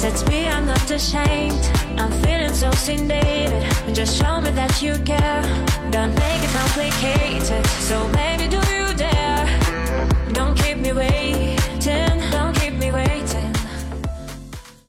That's me, I'm not ashamed. I'm feeling so sedated. Just show me that you care. Don't make it complicated. So make